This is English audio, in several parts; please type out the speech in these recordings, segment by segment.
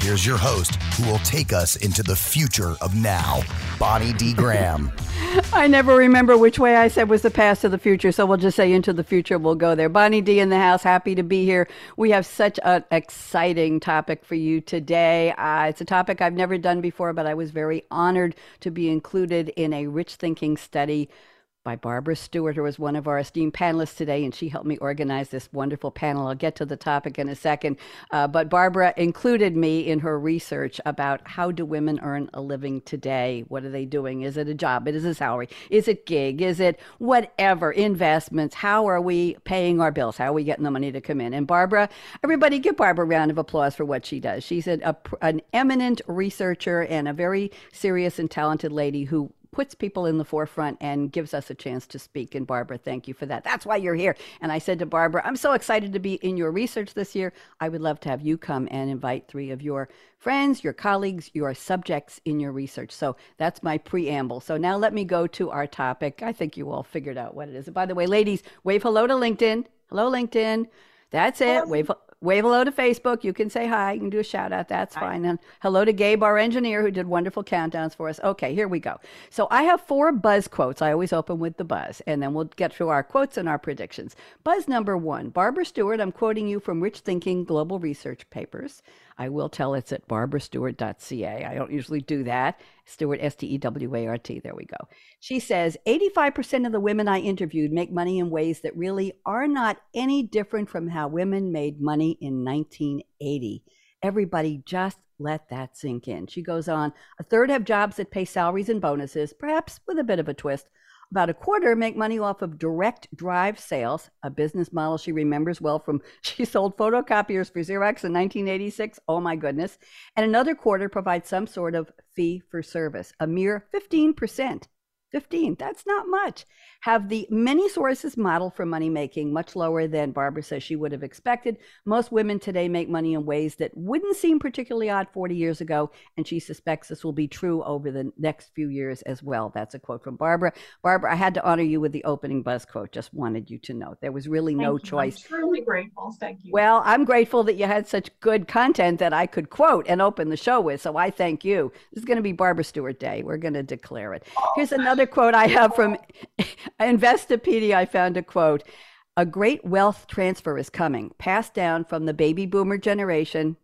Here's your host who will take us into the future of now, Bonnie D. Graham. I never remember which way I said was the past or the future, so we'll just say into the future. We'll go there. Bonnie D in the house, happy to be here. We have such an exciting topic for you today. Uh, it's a topic I've never done before, but I was very honored to be included in a rich thinking study by Barbara Stewart, who was one of our esteemed panelists today, and she helped me organize this wonderful panel. I'll get to the topic in a second. Uh, but Barbara included me in her research about how do women earn a living today? What are they doing? Is it a job? Is it a salary? Is it gig? Is it whatever? Investments? How are we paying our bills? How are we getting the money to come in? And Barbara, everybody give Barbara a round of applause for what she does. She's an, a, an eminent researcher and a very serious and talented lady who puts people in the forefront and gives us a chance to speak. And Barbara, thank you for that. That's why you're here. And I said to Barbara, I'm so excited to be in your research this year. I would love to have you come and invite three of your friends, your colleagues, your subjects in your research. So that's my preamble. So now let me go to our topic. I think you all figured out what it is. And by the way, ladies, wave hello to LinkedIn. Hello, LinkedIn. That's it. Wave wave hello to Facebook. You can say hi. You can do a shout out. That's hi. fine. And hello to Gabe, our engineer, who did wonderful countdowns for us. Okay, here we go. So I have four buzz quotes. I always open with the buzz, and then we'll get through our quotes and our predictions. Buzz number one Barbara Stewart, I'm quoting you from Rich Thinking Global Research Papers. I will tell it's at barbarastewart.ca. I don't usually do that. Stewart, S T E W A R T. There we go. She says 85% of the women I interviewed make money in ways that really are not any different from how women made money in 1980. Everybody just let that sink in. She goes on a third have jobs that pay salaries and bonuses, perhaps with a bit of a twist. About a quarter make money off of direct drive sales, a business model she remembers well from she sold photocopiers for Xerox in 1986. Oh my goodness. And another quarter provides some sort of fee for service, a mere 15%. 15, that's not much have the many sources model for money making much lower than Barbara says she would have expected. Most women today make money in ways that wouldn't seem particularly odd 40 years ago, and she suspects this will be true over the next few years as well. That's a quote from Barbara. Barbara, I had to honor you with the opening buzz quote. Just wanted you to know there was really Thank no you. choice. I'm truly grateful. Thank you. Well, I'm grateful that you had such good content that I could quote and open the show with. So I thank you. This is going to be Barbara Stewart Day. We're going to declare it. Here's another quote I have from Investopedia, I found a quote A great wealth transfer is coming, passed down from the baby boomer generation.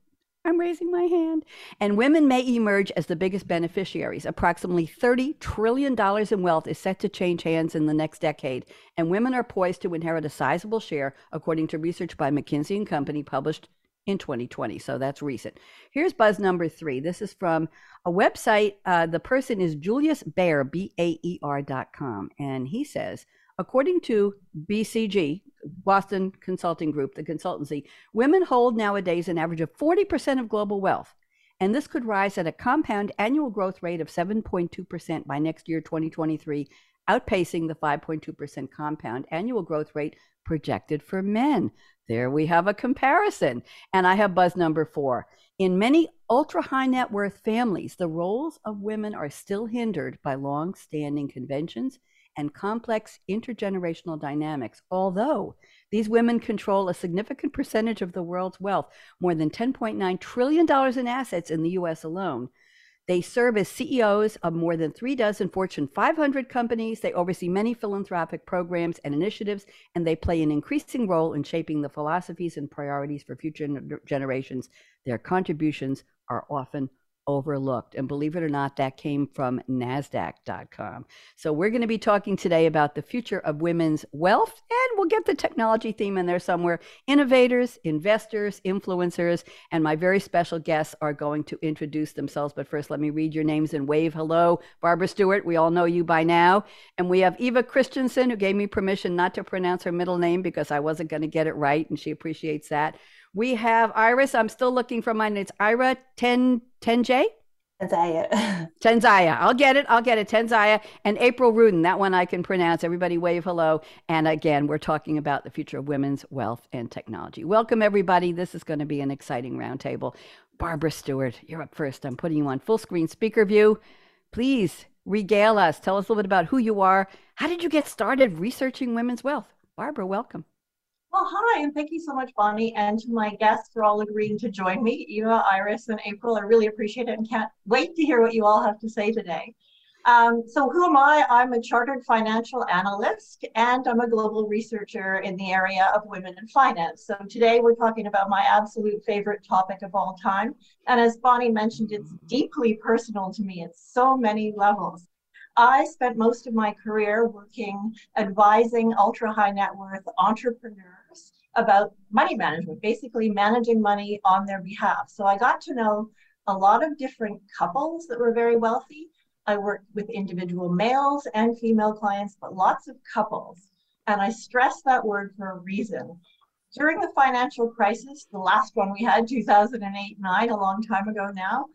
I'm raising my hand. And women may emerge as the biggest beneficiaries. Approximately $30 trillion in wealth is set to change hands in the next decade, and women are poised to inherit a sizable share, according to research by McKinsey and Company published in 2020. So that's recent. Here's buzz number three. This is from a website. Uh, the person is Julius Baer, B A E R.com. And he says, according to BCG, Boston Consulting Group, the consultancy, women hold nowadays an average of 40% of global wealth. And this could rise at a compound annual growth rate of 7.2% by next year, 2023, outpacing the 5.2% compound annual growth rate projected for men. There we have a comparison. And I have buzz number four. In many ultra high net worth families, the roles of women are still hindered by long standing conventions and complex intergenerational dynamics, although these women control a significant percentage of the world's wealth, more than $10.9 trillion in assets in the US alone. They serve as CEOs of more than three dozen Fortune 500 companies. They oversee many philanthropic programs and initiatives, and they play an increasing role in shaping the philosophies and priorities for future generations. Their contributions are often overlooked. And believe it or not, that came from NASDAQ.com. So we're going to be talking today about the future of women's wealth, and we'll get the technology theme in there somewhere. Innovators, investors, influencers, and my very special guests are going to introduce themselves. But first, let me read your names and wave hello. Barbara Stewart, we all know you by now. And we have Eva Christensen, who gave me permission not to pronounce her middle name because I wasn't going to get it right, and she appreciates that. We have Iris. I'm still looking for mine. It's Ira 10 10J. Tenzaya. Tenzaya. I'll get it. I'll get it. Tenzaya and April Rudin. That one I can pronounce. Everybody wave hello. And again, we're talking about the future of women's wealth and technology. Welcome, everybody. This is going to be an exciting roundtable. Barbara Stewart, you're up first. I'm putting you on full screen speaker view. Please regale us. Tell us a little bit about who you are. How did you get started researching women's wealth? Barbara, welcome. Well, hi, and thank you so much, Bonnie, and to my guests for all agreeing to join me, Eva, Iris, and April. I really appreciate it and can't wait to hear what you all have to say today. Um, so, who am I? I'm a chartered financial analyst and I'm a global researcher in the area of women in finance. So, today we're talking about my absolute favorite topic of all time. And as Bonnie mentioned, it's deeply personal to me at so many levels. I spent most of my career working advising ultra high net worth entrepreneurs about money management, basically managing money on their behalf. So I got to know a lot of different couples that were very wealthy. I worked with individual males and female clients, but lots of couples. And I stress that word for a reason. During the financial crisis, the last one we had, 2008 9, a long time ago now,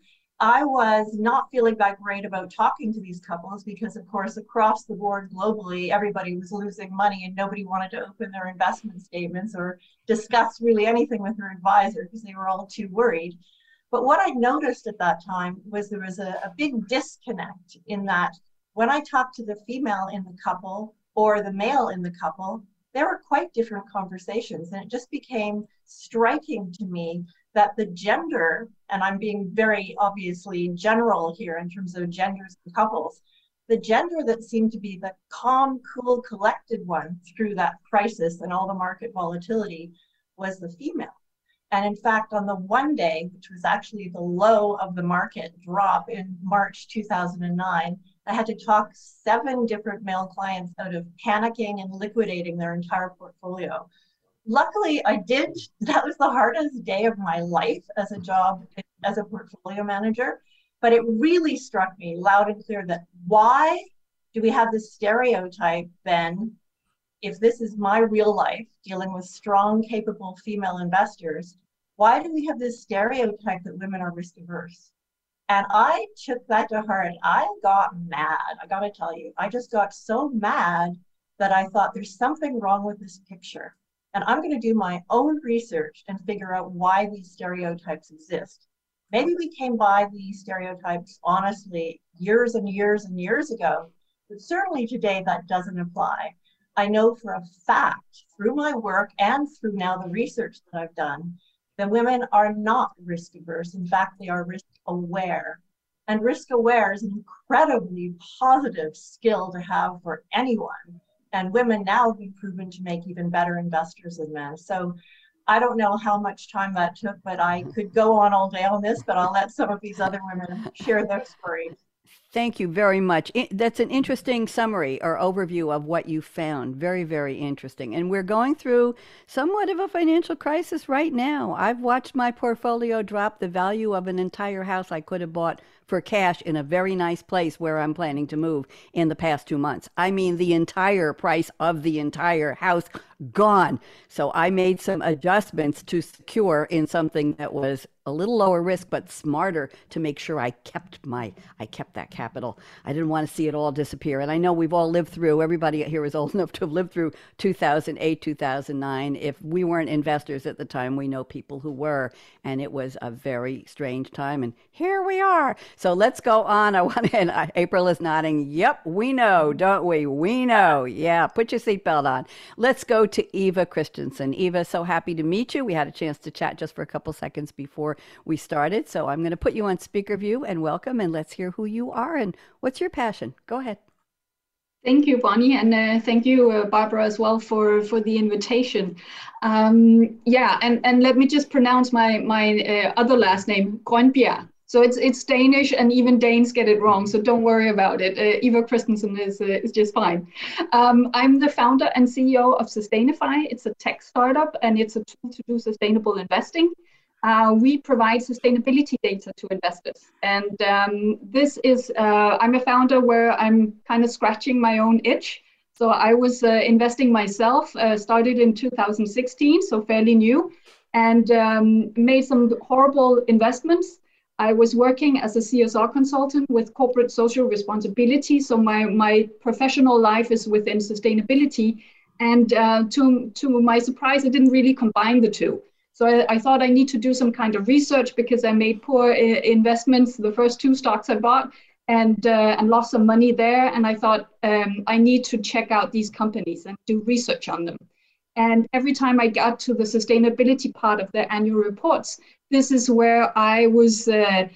I was not feeling that great about talking to these couples because, of course, across the board globally, everybody was losing money and nobody wanted to open their investment statements or discuss really anything with their advisor because they were all too worried. But what I noticed at that time was there was a, a big disconnect in that when I talked to the female in the couple or the male in the couple, there were quite different conversations. And it just became striking to me that the gender, and I'm being very obviously general here in terms of genders and couples, the gender that seemed to be the calm, cool, collected one through that crisis and all the market volatility was the female. And in fact, on the one day, which was actually the low of the market drop in March 2009, I had to talk seven different male clients out of panicking and liquidating their entire portfolio luckily I did. That was the hardest day of my life as a mm-hmm. job as a portfolio manager. But it really struck me loud and clear that why do we have this stereotype then, if this is my real life dealing with strong, capable female investors, why do we have this stereotype that women are risk averse? And I took that to heart. I got mad. I got to tell you, I just got so mad that I thought there's something wrong with this picture. And I'm going to do my own research and figure out why these stereotypes exist. Maybe we came by these stereotypes honestly years and years and years ago, but certainly today that doesn't apply. I know for a fact through my work and through now the research that I've done that women are not risk averse. In fact, they are risk aware. And risk aware is an incredibly positive skill to have for anyone and women now have proven to make even better investors than men. So I don't know how much time that took, but I mm-hmm. could go on all day on this, but I'll let some of these other women share their stories. Thank you very much. That's an interesting summary or overview of what you found. Very, very interesting. And we're going through somewhat of a financial crisis right now. I've watched my portfolio drop the value of an entire house I could have bought for cash in a very nice place where I'm planning to move in the past two months. I mean, the entire price of the entire house gone. So I made some adjustments to secure in something that was a little lower risk but smarter to make sure I kept my I kept that capital. I didn't want to see it all disappear. And I know we've all lived through everybody here is old enough to have lived through 2008, 2009. If we weren't investors at the time, we know people who were and it was a very strange time and here we are. So let's go on. I want and uh, April is nodding. Yep, we know, don't we? We know. Yeah, put your seatbelt on. Let's go to Eva Christensen. Eva, so happy to meet you. We had a chance to chat just for a couple seconds before we started. So I'm going to put you on speaker view and welcome, and let's hear who you are and what's your passion. Go ahead. Thank you, Bonnie, and uh, thank you, uh, Barbara, as well for for the invitation. Um, yeah, and and let me just pronounce my my uh, other last name, Grønbjerg. So it's it's Danish, and even Danes get it wrong. So don't worry about it. Uh, Eva Christensen is uh, is just fine. Um, I'm the founder and CEO of Sustainify. It's a tech startup, and it's a tool to do sustainable investing. Uh, we provide sustainability data to investors, and um, this is uh, I'm a founder where I'm kind of scratching my own itch. So I was uh, investing myself. Uh, started in 2016, so fairly new, and um, made some horrible investments I was working as a CSR consultant with corporate social responsibility. So my, my professional life is within sustainability. And uh, to, to my surprise, I didn't really combine the two. So I, I, thought I need to do some kind of research because I made poor uh, investments, the first two stocks I bought, and, uh, and lost some money there. And I thought um, I need to check out these companies and do research on them. And every time I got to the sustainability part of their annual reports, this is where I was uh,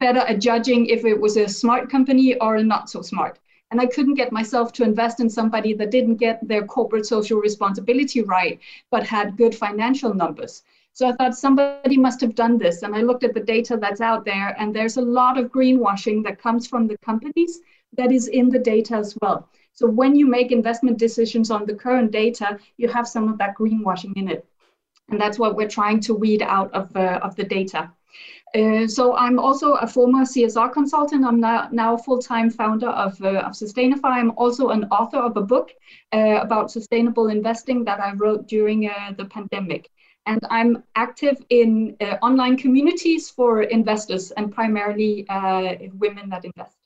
better at judging if it was a smart company or not so smart. And I couldn't get myself to invest in somebody that didn't get their corporate social responsibility right, but had good financial numbers. So I thought somebody must have done this. And I looked at the data that's out there, and there's a lot of greenwashing that comes from the companies that is in the data as well. So when you make investment decisions on the current data, you have some of that greenwashing in it. And that's what we're trying to weed out of, uh, of the data. Uh, so I'm also a former CSR consultant. I'm now, now full-time founder of, uh, of Sustainify. I'm also an author of a book uh, about sustainable investing that I wrote during uh, the pandemic. And I'm active in uh, online communities for investors and primarily women that invest.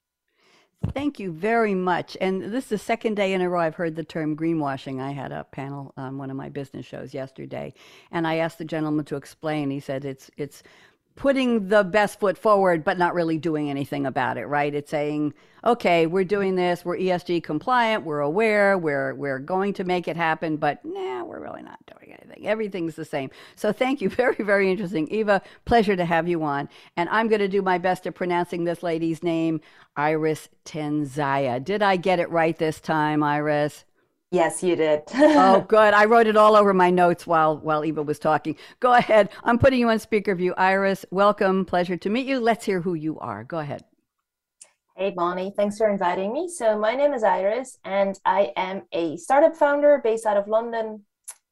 Thank you very much. And this is the second day in a row I've heard the term greenwashing. I had a panel on one of my business shows yesterday, and I asked the gentleman to explain. He said it's it's putting the best foot forward, but not really doing anything about it, right? It's saying, okay, we're doing this, we're ESG compliant, we're aware, we're we're going to make it happen, but nah, we're really not doing anything. Everything's the same. So thank you, very very interesting, Eva. Pleasure to have you on, and I'm to do my best at pronouncing this lady's name, Iris Tenzaya. Did I get it right this time, Iris? Yes, you did. oh, good. I wrote it all over my notes while while Eva was talking. Go ahead. I'm putting you on speaker view. Iris, welcome. Pleasure to meet you. Let's hear who you are. Go ahead. Hey, Bonnie. Thanks for inviting me. So, my name is Iris, and I am a startup founder based out of London.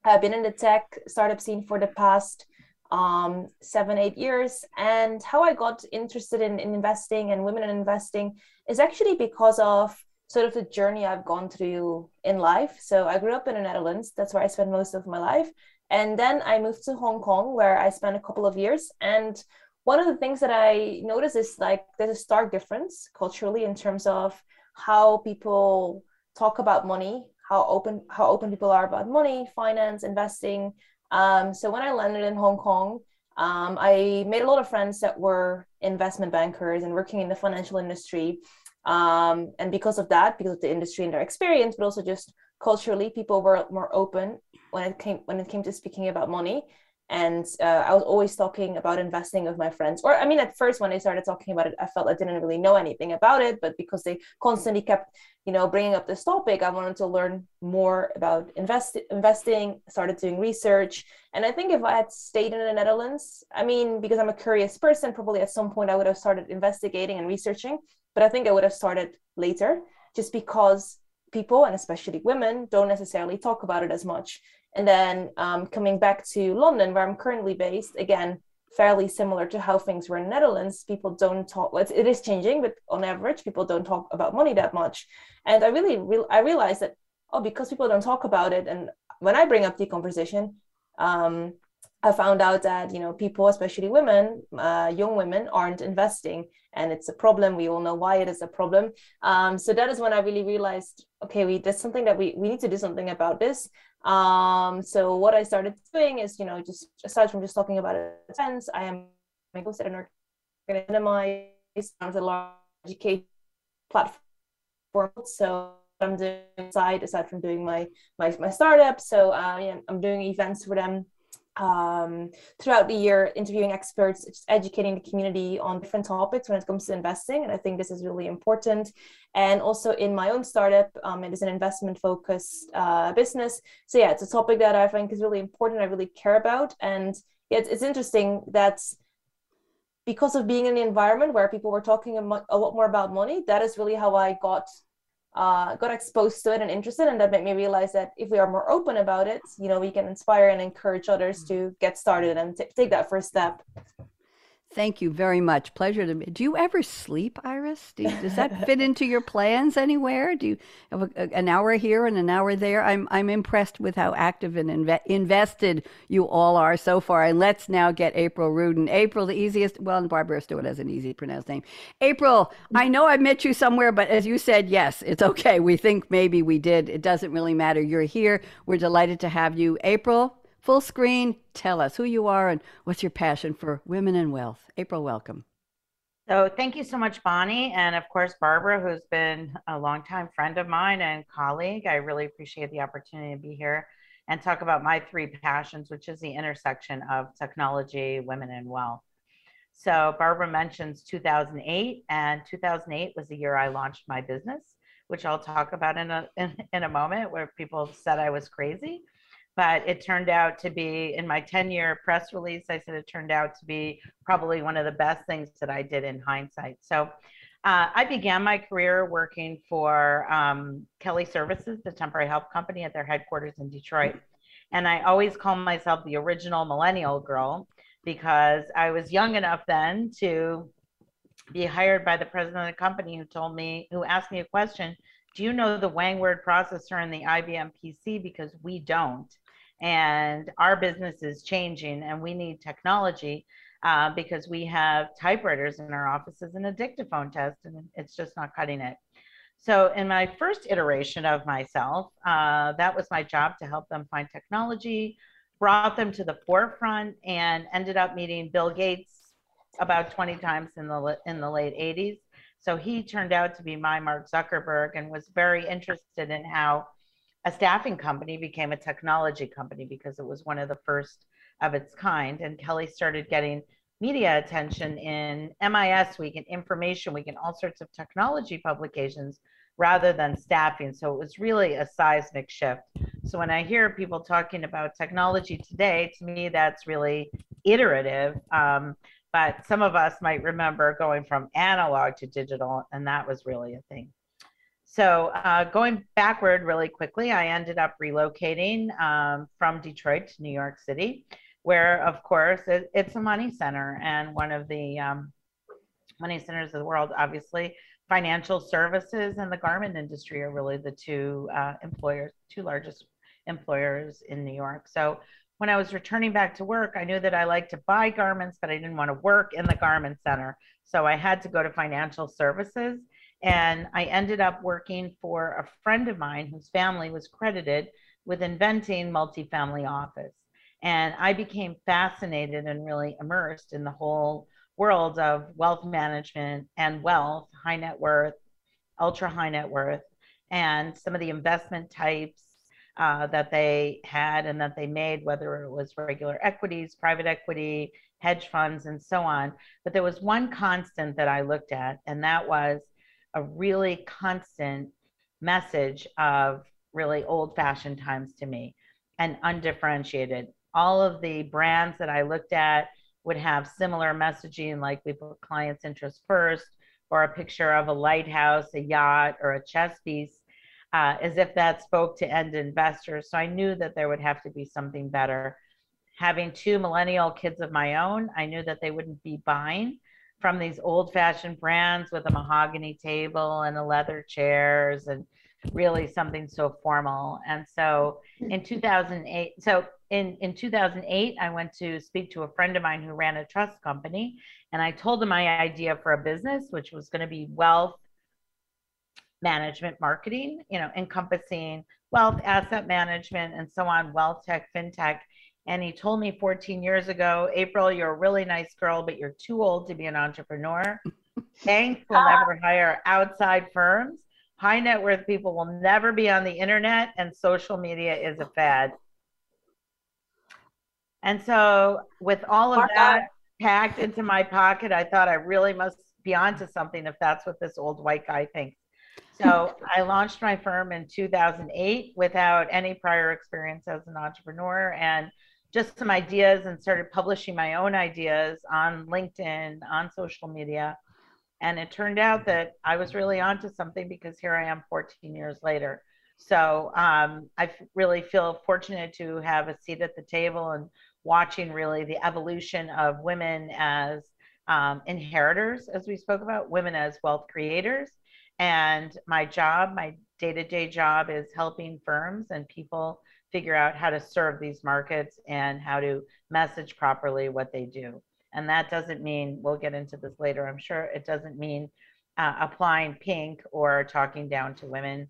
I've been in the tech startup scene for the past um, seven, eight years. And how I got interested in, in investing and women in investing is actually because of sort of the journey I've gone through in life. So I grew up in the Netherlands. That's where I spent most of my life. And then I moved to Hong Kong, where I spent a couple of years. And one of the things that I noticed is like there's a stark difference culturally in terms of how people talk about money, how open how open people are about money, finance, investing. Um, so when I landed in Hong Kong, um, I made a lot of friends that were investment bankers and working in the financial industry. Um, and because of that, because of the industry and their experience, but also just culturally, people were more open when it came when it came to speaking about money. And uh, I was always talking about investing with my friends. Or I mean, at first when they started talking about it, I felt I didn't really know anything about it. But because they constantly kept, you know, bringing up this topic, I wanted to learn more about invest investing. Started doing research, and I think if I had stayed in the Netherlands, I mean, because I'm a curious person, probably at some point I would have started investigating and researching but I think I would have started later just because people and especially women don't necessarily talk about it as much. And then um, coming back to London, where I'm currently based, again, fairly similar to how things were in Netherlands. People don't talk. It is changing, but on average, people don't talk about money that much. And I really, re- I realized that oh, because people don't talk about it, and when I bring up the conversation, um, I found out that you know people, especially women, uh, young women, aren't investing, and it's a problem. We all know why it is a problem. Um, so that is when I really realized, okay, we there's something that we we need to do something about this. Um, so what I started doing is, you know, just aside from just talking about friends, I am I hosted an organized a large education platform. So I'm doing side aside from doing my my my startup. So uh, yeah, I'm doing events for them um, throughout the year interviewing experts, just educating the community on different topics when it comes to investing. And I think this is really important. And also in my own startup, um, it is an investment focused uh, business. So yeah, it's a topic that I think is really important. I really care about. And yeah, it's, it's interesting that because of being in the environment where people were talking a, mo- a lot more about money, that is really how I got uh, got exposed to it and interested and that made me realize that if we are more open about it you know we can inspire and encourage others to get started and t- take that first step Thank you very much. Pleasure to. Do you ever sleep, Iris? Do you, does that fit into your plans anywhere? Do you have a, an hour here and an hour there? I'm I'm impressed with how active and inve- invested you all are so far. And let's now get April Rudin. April, the easiest. Well, Barbara Stewart has an easy pronounced name. April, I know I met you somewhere, but as you said, yes, it's okay. We think maybe we did. It doesn't really matter. You're here. We're delighted to have you, April full screen. Tell us who you are and what's your passion for women and wealth. April, welcome. So thank you so much, Bonnie, and of course Barbara, who's been a longtime friend of mine and colleague. I really appreciate the opportunity to be here and talk about my three passions, which is the intersection of technology, women, and wealth. So Barbara mentions 2008, and 2008 was the year I launched my business, which I'll talk about in a in, in a moment, where people said I was crazy but it turned out to be in my 10 year press release i said it turned out to be probably one of the best things that i did in hindsight. So uh, i began my career working for um, kelly services the temporary help company at their headquarters in detroit. And i always call myself the original millennial girl because i was young enough then to be hired by the president of the company who told me who asked me a question do you know the Wang word processor and the IBM PC? Because we don't and our business is changing and we need technology uh, because we have typewriters in our offices and a dictaphone test and it's just not cutting it. So in my first iteration of myself uh, that was my job to help them find technology brought them to the forefront and ended up meeting bill gates about 20 times in the in the late 80s so he turned out to be my mark zuckerberg and was very interested in how a staffing company became a technology company because it was one of the first of its kind. And Kelly started getting media attention in MIS Week and Information Week and all sorts of technology publications rather than staffing. So it was really a seismic shift. So when I hear people talking about technology today, to me, that's really iterative. Um, but some of us might remember going from analog to digital, and that was really a thing. So uh, going backward really quickly, I ended up relocating um, from Detroit to New York City, where of course it, it's a money center and one of the um, money centers of the world. Obviously, financial services and the garment industry are really the two uh, employers, two largest employers in New York. So when I was returning back to work, I knew that I liked to buy garments, but I didn't want to work in the garment center. So I had to go to financial services. And I ended up working for a friend of mine whose family was credited with inventing multifamily office. And I became fascinated and really immersed in the whole world of wealth management and wealth, high net worth, ultra high net worth, and some of the investment types uh, that they had and that they made, whether it was regular equities, private equity, hedge funds, and so on. But there was one constant that I looked at, and that was a really constant message of really old fashioned times to me and undifferentiated. All of the brands that I looked at would have similar messaging, like we put clients' interest first, or a picture of a lighthouse, a yacht, or a chess piece, uh, as if that spoke to end investors. So I knew that there would have to be something better. Having two millennial kids of my own, I knew that they wouldn't be buying from these old fashioned brands with a mahogany table and the leather chairs and really something so formal. And so hmm. in 2008, so in, in 2008, I went to speak to a friend of mine who ran a trust company. And I told him my idea for a business, which was going to be wealth management marketing, you know, encompassing wealth, asset management, and so on, wealth tech, fintech. And he told me 14 years ago, April, you're a really nice girl, but you're too old to be an entrepreneur. Banks will ah. never hire outside firms. High net worth people will never be on the internet, and social media is a fad. And so, with all of that packed into my pocket, I thought I really must be onto something if that's what this old white guy thinks. So, I launched my firm in 2008 without any prior experience as an entrepreneur. And just some ideas and started publishing my own ideas on LinkedIn, on social media. And it turned out that I was really onto something because here I am 14 years later. So um, I really feel fortunate to have a seat at the table and watching really the evolution of women as um, inheritors, as we spoke about, women as wealth creators. And my job, my day to day job, is helping firms and people figure out how to serve these markets and how to message properly what they do. And that doesn't mean, we'll get into this later, I'm sure, it doesn't mean uh, applying pink or talking down to women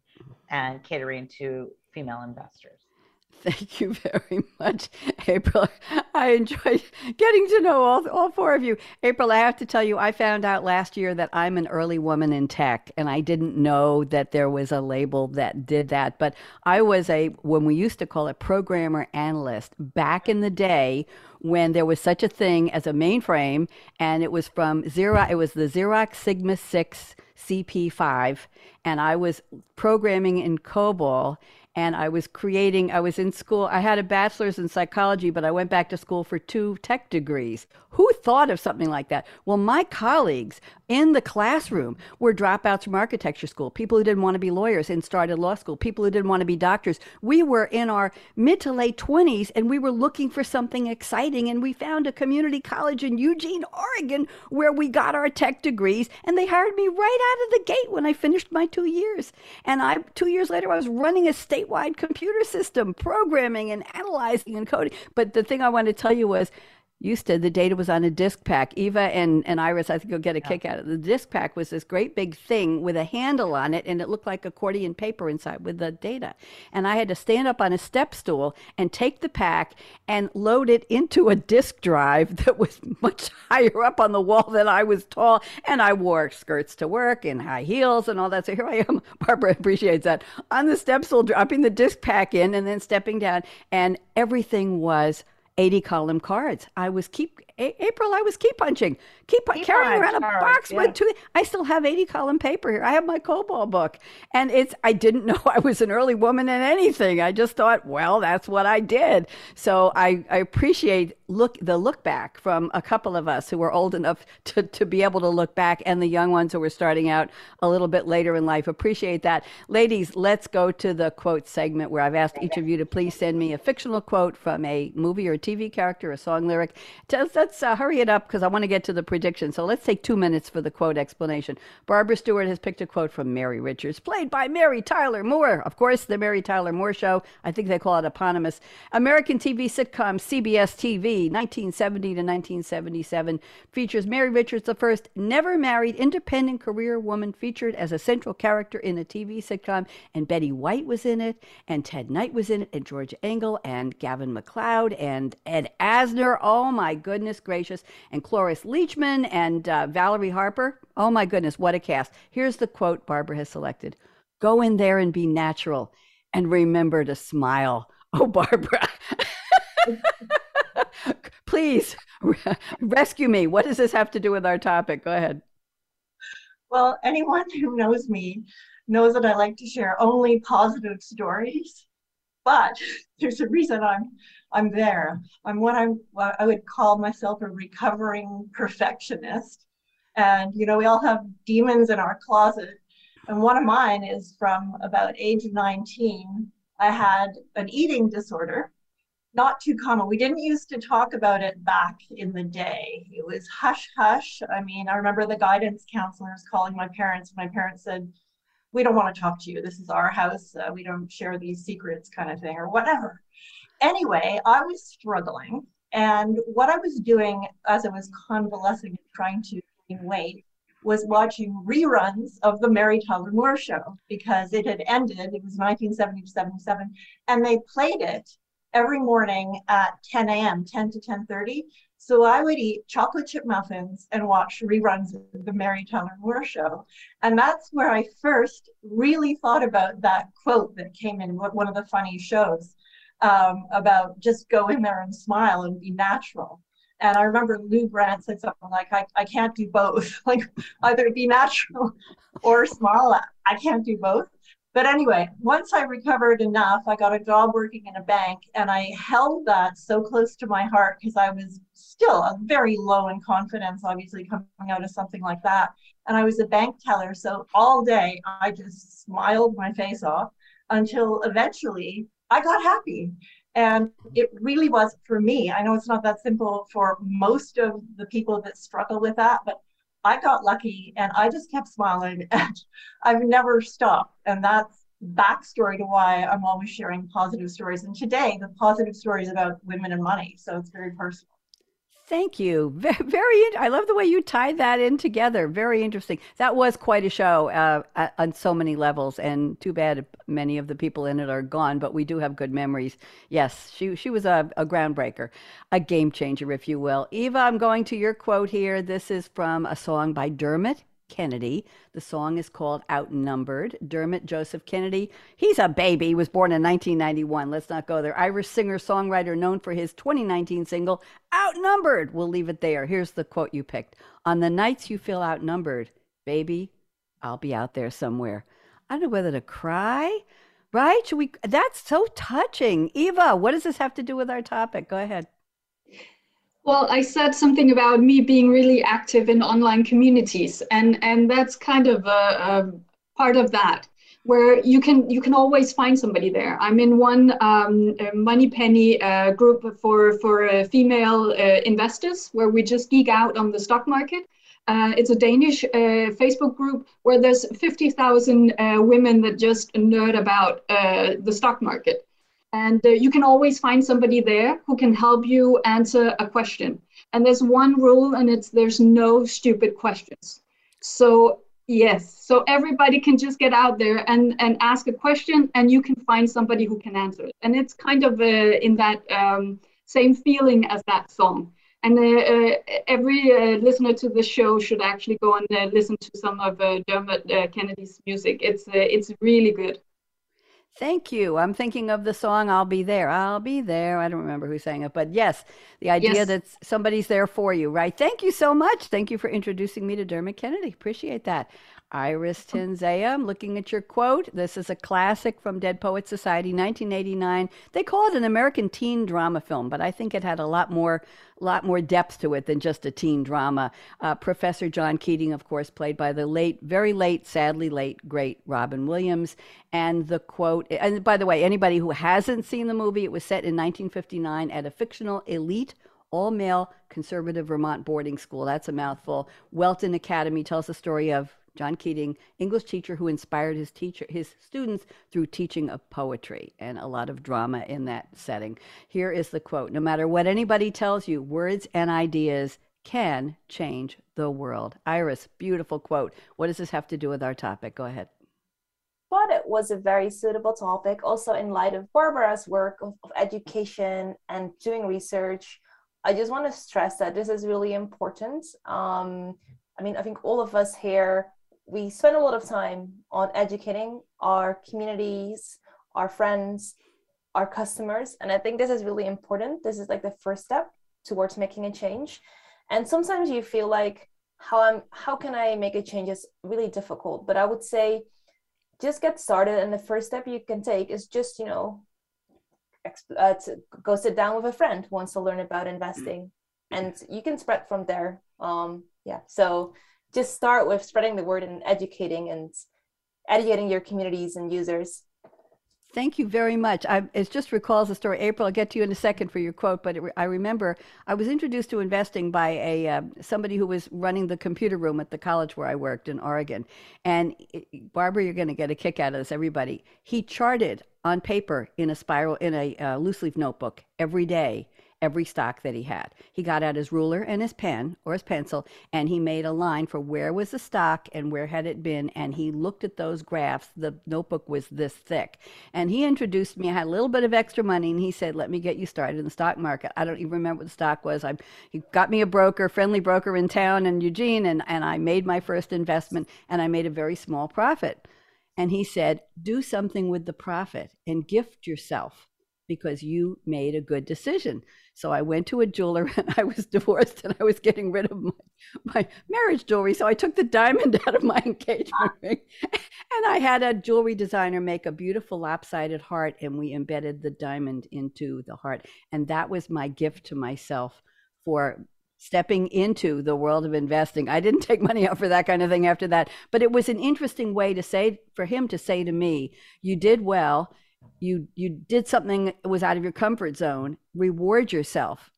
and catering to female investors. Thank you very much, April. I enjoyed getting to know all, all four of you. April, I have to tell you, I found out last year that I'm an early woman in tech, and I didn't know that there was a label that did that. But I was a, when we used to call it programmer analyst, back in the day when there was such a thing as a mainframe, and it was from Xerox, it was the Xerox Sigma 6 CP5, and I was programming in COBOL and I was creating, I was in school. I had a bachelor's in psychology, but I went back to school for two tech degrees. Who thought of something like that? Well, my colleagues in the classroom were dropouts from architecture school, people who didn't want to be lawyers and started law school, people who didn't want to be doctors. We were in our mid to late 20s and we were looking for something exciting. And we found a community college in Eugene, Oregon, where we got our tech degrees. And they hired me right out of the gate when I finished my two years. And I, two years later, I was running a statewide computer system, programming and analyzing and coding. But the thing I wanted to tell you was used to the data was on a disk pack. Eva and, and iris i think you'll get a yeah. kick out of it. The disk pack was this great big thing with a handle on it and it looked like accordion paper inside with the data. And i had to stand up on a step stool and take the pack and load it into a disk drive that was much higher up on the wall than i was tall. And i wore skirts to work and high heels and all that. So here i am. Barbara appreciates that. On the step stool dropping the disk pack in and then stepping down and everything was 80 column cards. I was keep a- April. I was key punching, keep, keep carrying around a box yeah. with two. I still have 80 column paper here. I have my COBOL book, and it's. I didn't know I was an early woman in anything. I just thought, well, that's what I did. So I, I appreciate look the look back from a couple of us who were old enough to, to be able to look back and the young ones who were starting out a little bit later in life appreciate that ladies let's go to the quote segment where i've asked each of you to please send me a fictional quote from a movie or a tv character a song lyric let's, let's uh, hurry it up because i want to get to the prediction so let's take two minutes for the quote explanation barbara stewart has picked a quote from mary richards played by mary tyler moore of course the mary tyler moore show i think they call it eponymous american tv sitcom cbs tv 1970 to 1977, features Mary Richards, the first never married independent career woman featured as a central character in a TV sitcom. And Betty White was in it, and Ted Knight was in it, and George Engel, and Gavin MacLeod, and Ed Asner. Oh my goodness gracious. And Cloris Leachman, and uh, Valerie Harper. Oh my goodness, what a cast. Here's the quote Barbara has selected Go in there and be natural, and remember to smile. Oh, Barbara. Please rescue me. What does this have to do with our topic? Go ahead. Well, anyone who knows me knows that I like to share only positive stories. But there's a reason I'm I'm there. I'm what I'm what I would call myself a recovering perfectionist. And you know, we all have demons in our closet. And one of mine is from about age 19. I had an eating disorder not too common. We didn't used to talk about it back in the day. It was hush hush. I mean, I remember the guidance counselors calling my parents. My parents said, "We don't want to talk to you. This is our house. Uh, we don't share these secrets," kind of thing, or whatever. Anyway, I was struggling, and what I was doing as I was convalescing and trying to gain weight was watching reruns of the Mary Tyler Moore show because it had ended. It was 1970 to 77, and they played it every morning at 10 a.m., 10 to 10:30. So I would eat chocolate chip muffins and watch reruns of the Mary Tyler Moore show. And that's where I first really thought about that quote that came in one of the funny shows um, about just go in there and smile and be natural. And I remember Lou Grant said something like, I, I can't do both. like either be natural or smile. I can't do both. But anyway, once I recovered enough, I got a job working in a bank and I held that so close to my heart because I was still very low in confidence, obviously, coming out of something like that. And I was a bank teller. So all day I just smiled my face off until eventually I got happy. And it really was for me. I know it's not that simple for most of the people that struggle with that, but I got lucky and I just kept smiling and I've never stopped. And that's backstory to why I'm always sharing positive stories. And today, the positive story is about women and money. So it's very personal. Thank you. Very, I love the way you tied that in together. Very interesting. That was quite a show uh, on so many levels, and too bad many of the people in it are gone. But we do have good memories. Yes, she she was a, a groundbreaker, a game changer, if you will. Eva, I'm going to your quote here. This is from a song by Dermot Kennedy. The song is called Outnumbered. Dermot Joseph Kennedy, he's a baby. He was born in 1991. Let's not go there. Irish singer songwriter known for his 2019 single, Outnumbered. We'll leave it there. Here's the quote you picked On the nights you feel outnumbered, baby, I'll be out there somewhere. I don't know whether to cry, right? Should we? That's so touching. Eva, what does this have to do with our topic? Go ahead. Well, I said something about me being really active in online communities, and and that's kind of a, a part of that where you can you can always find somebody there. I'm in one um, Moneypenny uh, group for for uh, female uh, investors where we just geek out on the stock market. Uh, it's a Danish uh, Facebook group where there's 50,000 uh, women that just nerd about the stock market. And uh, you can always find somebody there who can help you answer a question. And there's one rule, and it's there's no stupid questions. So yes, so everybody can just get out there and and ask a question, and you can find somebody who can answer it. And it's kind of uh, in that um, same feeling as that song. And uh, uh every uh, listener to the show should actually go and uh, listen to some of Dermot Kennedy's music. It's it's really good. Thank you. I'm thinking of the song I'll Be There. I'll Be There. I don't remember who sang it, but yes, the idea yes. that somebody's there for you, right? Thank you so much. Thank you for introducing me to Dermot Kennedy. Appreciate that. Iris Tinzea, I'm looking at your quote. This is a classic from Dead Poet Society, 1989. They call it an American teen drama film, but I think it had a lot more, lot more depth to it than just a teen drama. Uh, Professor John Keating, of course, played by the late, very late, sadly late, great Robin Williams. And the quote, and by the way, anybody who hasn't seen the movie, it was set in 1959 at a fictional elite all male conservative Vermont boarding school. That's a mouthful. Welton Academy tells the story of John Keating, English teacher who inspired his teacher his students through teaching of poetry and a lot of drama in that setting. Here is the quote, no matter what anybody tells you, words and ideas can change the world. Iris, beautiful quote. What does this have to do with our topic? Go ahead. Thought it was a very suitable topic, also in light of Barbara's work of, of education and doing research. I just want to stress that this is really important. Um, I mean, I think all of us here we spend a lot of time on educating our communities, our friends, our customers. And I think this is really important. This is like the first step towards making a change. And sometimes you feel like how I'm how can I make a change is really difficult. But I would say just get started. And the first step you can take is just, you know, uh, to go sit down with a friend who wants to learn about investing. And you can spread from there. Um, yeah. So just start with spreading the word and educating and educating your communities and users. Thank you very much. I, it just recalls the story. April, I'll get to you in a second for your quote, but it, I remember I was introduced to investing by a uh, somebody who was running the computer room at the college where I worked in Oregon. And it, Barbara, you're going to get a kick out of this. Everybody, he charted on paper in a spiral in a uh, loose leaf notebook every day every stock that he had. He got out his ruler and his pen or his pencil and he made a line for where was the stock and where had it been and he looked at those graphs. The notebook was this thick. And he introduced me. I had a little bit of extra money and he said, "Let me get you started in the stock market." I don't even remember what the stock was. I he got me a broker, friendly broker in town in Eugene and and I made my first investment and I made a very small profit. And he said, "Do something with the profit and gift yourself." Because you made a good decision. So I went to a jeweler and I was divorced and I was getting rid of my, my marriage jewelry. So I took the diamond out of my engagement ring and I had a jewelry designer make a beautiful lopsided heart and we embedded the diamond into the heart. And that was my gift to myself for stepping into the world of investing. I didn't take money out for that kind of thing after that, but it was an interesting way to say for him to say to me, you did well you you did something that was out of your comfort zone reward yourself.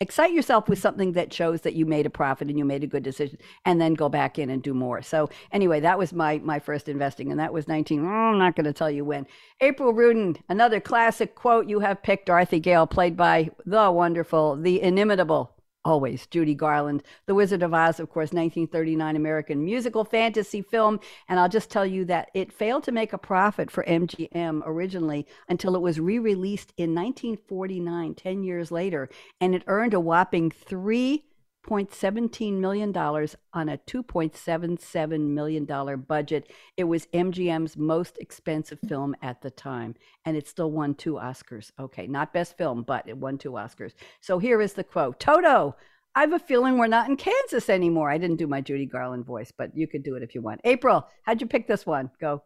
Excite yourself with something that shows that you made a profit and you made a good decision and then go back in and do more. So anyway that was my my first investing and that was 19 oh, i'm not going to tell you when. April rudin another classic quote you have picked dorothy gale played by the wonderful the inimitable always Judy Garland. The Wizard of Oz, of course, 1939 American musical fantasy film. And I'll just tell you that it failed to make a profit for MGM originally until it was re released in 1949, 10 years later. And it earned a whopping three. $0.17 million on a $2.77 million budget. It was MGM's most expensive film at the time, and it still won two Oscars. Okay, not best film, but it won two Oscars. So here is the quote Toto, I have a feeling we're not in Kansas anymore. I didn't do my Judy Garland voice, but you could do it if you want. April, how'd you pick this one? Go.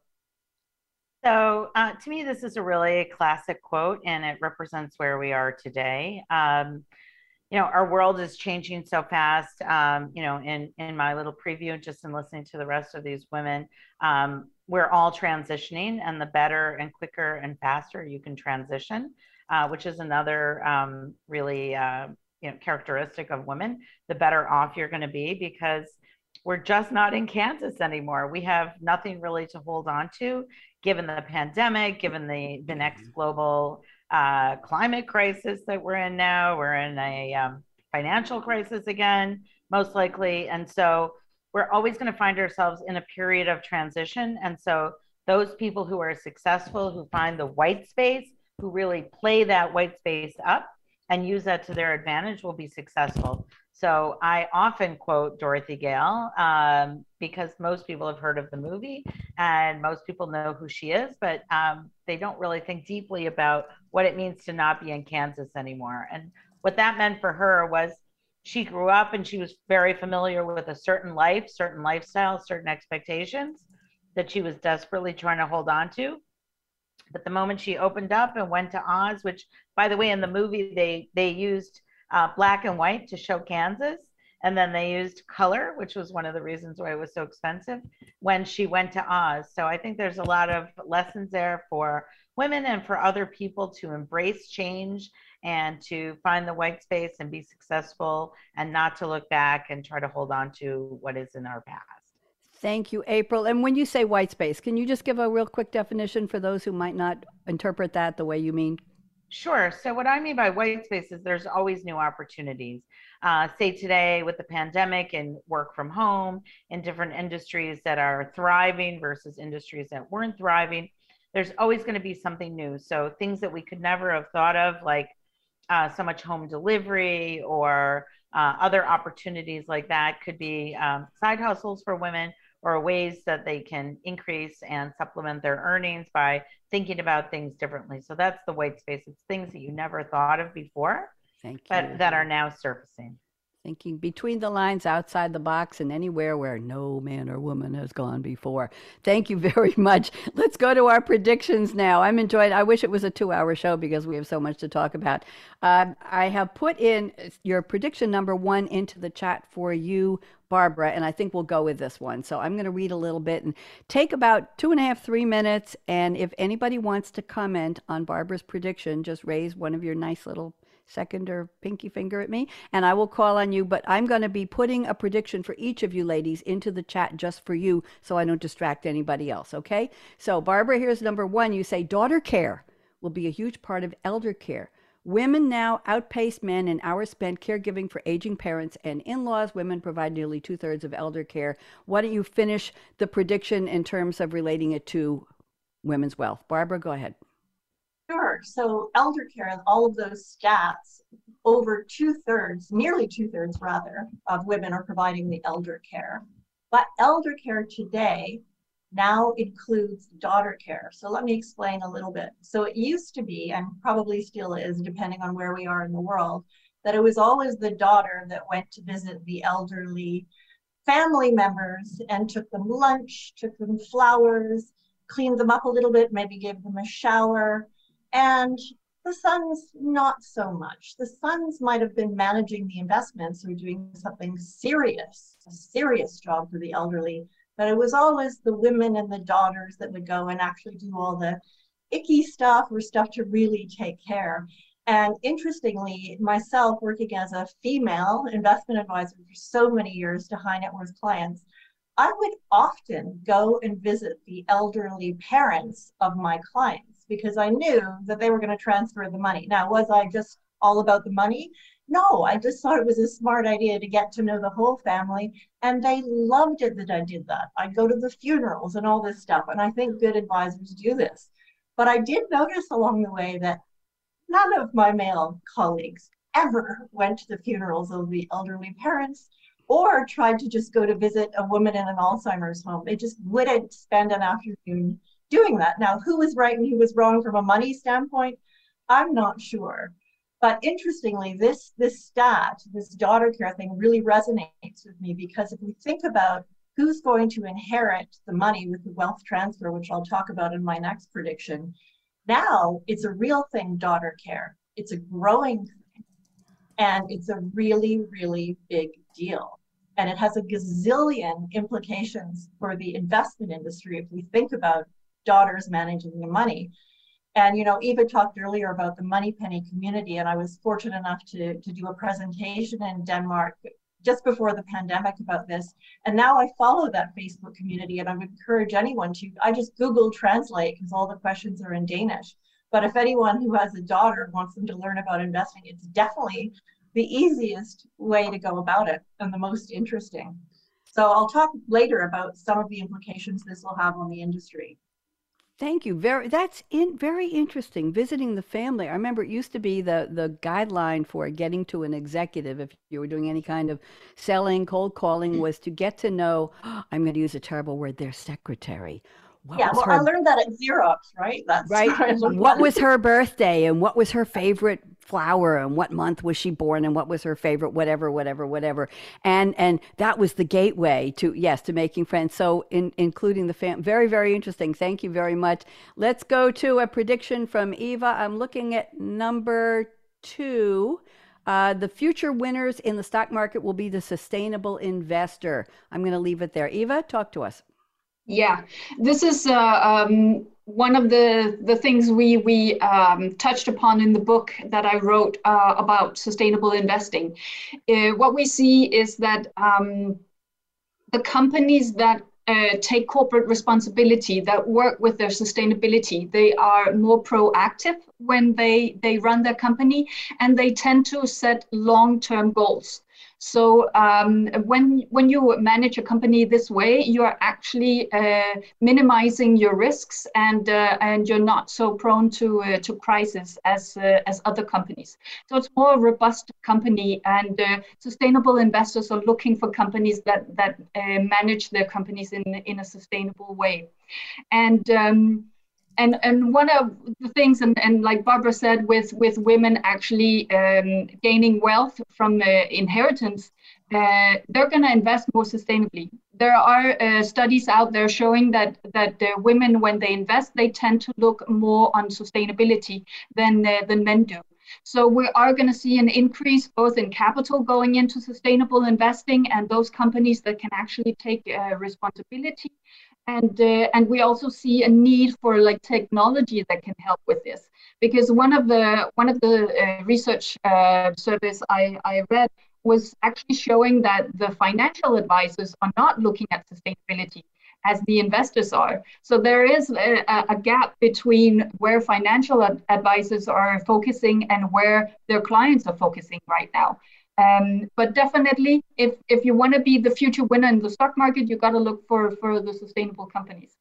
So, uh, to me, this is a really classic quote, and it represents where we are today. Um, you know our world is changing so fast um, you know in in my little preview just in listening to the rest of these women um, we're all transitioning and the better and quicker and faster you can transition uh, which is another um, really uh, you know characteristic of women the better off you're going to be because we're just not in kansas anymore we have nothing really to hold on to given the pandemic given the the next mm-hmm. global uh, climate crisis that we're in now. We're in a um, financial crisis again, most likely. And so we're always going to find ourselves in a period of transition. And so those people who are successful, who find the white space, who really play that white space up and use that to their advantage will be successful. So I often quote Dorothy Gale um, because most people have heard of the movie and most people know who she is, but um, they don't really think deeply about what it means to not be in Kansas anymore. And what that meant for her was she grew up and she was very familiar with a certain life, certain lifestyle, certain expectations that she was desperately trying to hold on to. But the moment she opened up and went to Oz, which by the way, in the movie they they used uh, black and white to show Kansas. And then they used color, which was one of the reasons why it was so expensive when she went to Oz. So I think there's a lot of lessons there for women and for other people to embrace change and to find the white space and be successful and not to look back and try to hold on to what is in our past. Thank you, April. And when you say white space, can you just give a real quick definition for those who might not interpret that the way you mean? Sure. So, what I mean by white space is there's always new opportunities. Uh, say today with the pandemic and work from home in different industries that are thriving versus industries that weren't thriving, there's always going to be something new. So, things that we could never have thought of, like uh, so much home delivery or uh, other opportunities like that, could be um, side hustles for women or ways that they can increase and supplement their earnings by thinking about things differently. So that's the white space. It's things that you never thought of before, Thank you. but that are now surfacing. Thinking between the lines, outside the box, and anywhere where no man or woman has gone before. Thank you very much. Let's go to our predictions now. I'm enjoying. I wish it was a two-hour show because we have so much to talk about. Uh, I have put in your prediction number one into the chat for you, Barbara, and I think we'll go with this one. So I'm going to read a little bit and take about two and a half, three minutes. And if anybody wants to comment on Barbara's prediction, just raise one of your nice little second or pinky finger at me, and I will call on you. But I'm going to be putting a prediction for each of you ladies into the chat just for you so I don't distract anybody else, okay? So, Barbara, here's number one. You say daughter care will be a huge part of elder care. Women now outpace men in hours spent caregiving for aging parents and in laws. Women provide nearly two thirds of elder care. Why don't you finish the prediction in terms of relating it to women's wealth? Barbara, go ahead. Sure. So elder care and all of those stats, over two thirds, nearly two thirds rather, of women are providing the elder care. But elder care today now includes daughter care. So let me explain a little bit. So it used to be, and probably still is, depending on where we are in the world, that it was always the daughter that went to visit the elderly family members and took them lunch, took them flowers, cleaned them up a little bit, maybe gave them a shower, and the sons, not so much. The sons might have been managing the investments or doing something serious, a serious job for the elderly, but it was always the women and the daughters that would go and actually do all the icky stuff or stuff to really take care. And interestingly, myself working as a female investment advisor for so many years to high net worth clients, I would often go and visit the elderly parents of my clients because I knew that they were going to transfer the money. Now, was I just all about the money? No, I just thought it was a smart idea to get to know the whole family. And they loved it that I did that. I'd go to the funerals and all this stuff. And I think good advisors do this. But I did notice along the way that none of my male colleagues ever went to the funerals of the elderly parents or tried to just go to visit a woman in an Alzheimer's home. They just wouldn't spend an afternoon doing that. Now, who was right and who was wrong from a money standpoint? I'm not sure. But interestingly, this this stat, this daughter care thing really resonates with me because if we think about who's going to inherit the money with the wealth transfer, which I'll talk about in my next prediction, now it's a real thing, daughter care. It's a growing thing. And it's a really, really big deal. And it has a gazillion implications for the investment industry if we think about daughters managing the money. And you know, Eva talked earlier about the Moneypenny community, and I was fortunate enough to, to do a presentation in Denmark just before the pandemic about this. And now I follow that Facebook community, and I would encourage anyone to. I just Google Translate because all the questions are in Danish. But if anyone who has a daughter wants them to learn about investing, it's definitely the easiest way to go about it and the most interesting. So I'll talk later about some of the implications this will have on the industry. Thank you. Very that's in very interesting. Visiting the family. I remember it used to be the the guideline for getting to an executive if you were doing any kind of selling, cold calling mm. was to get to know, I'm going to use a terrible word, their secretary what yeah, well, her, I learned that at Xerox, right? That's right. What was her birthday and what was her favorite flower and what month was she born and what was her favorite whatever, whatever, whatever. And and that was the gateway to yes to making friends. So in, including the fam, very very interesting. Thank you very much. Let's go to a prediction from Eva. I'm looking at number two. Uh, the future winners in the stock market will be the sustainable investor. I'm going to leave it there. Eva, talk to us. Yeah, this is uh, um, one of the, the things we, we um, touched upon in the book that I wrote uh, about sustainable investing. Uh, what we see is that um, the companies that uh, take corporate responsibility, that work with their sustainability, they are more proactive when they, they run their company and they tend to set long term goals. So um, when when you manage a company this way, you are actually uh, minimizing your risks and uh, and you're not so prone to uh, to crisis as uh, as other companies. So it's more a robust company, and uh, sustainable investors are looking for companies that that uh, manage their companies in in a sustainable way, and. Um, and and one of the things and, and like barbara said with with women actually um, gaining wealth from uh, inheritance uh, they're going to invest more sustainably. There are uh, studies out there showing that that women when they invest they tend to look more on sustainability than uh, than men do. So we are going to see an increase both in capital going into sustainable investing and those companies that can actually take uh, responsibility and uh, and we also see a need for like technology that can help with this because one of the one of the uh, research uh, surveys I, I read was actually showing that the financial advisors are not looking at sustainability as the investors are. So there is a, a gap between where financial ad- advisors are focusing and where their clients are focusing right now. Um, but definitely, if if you want to be the future winner in the stock market, you got to look for for the sustainable companies.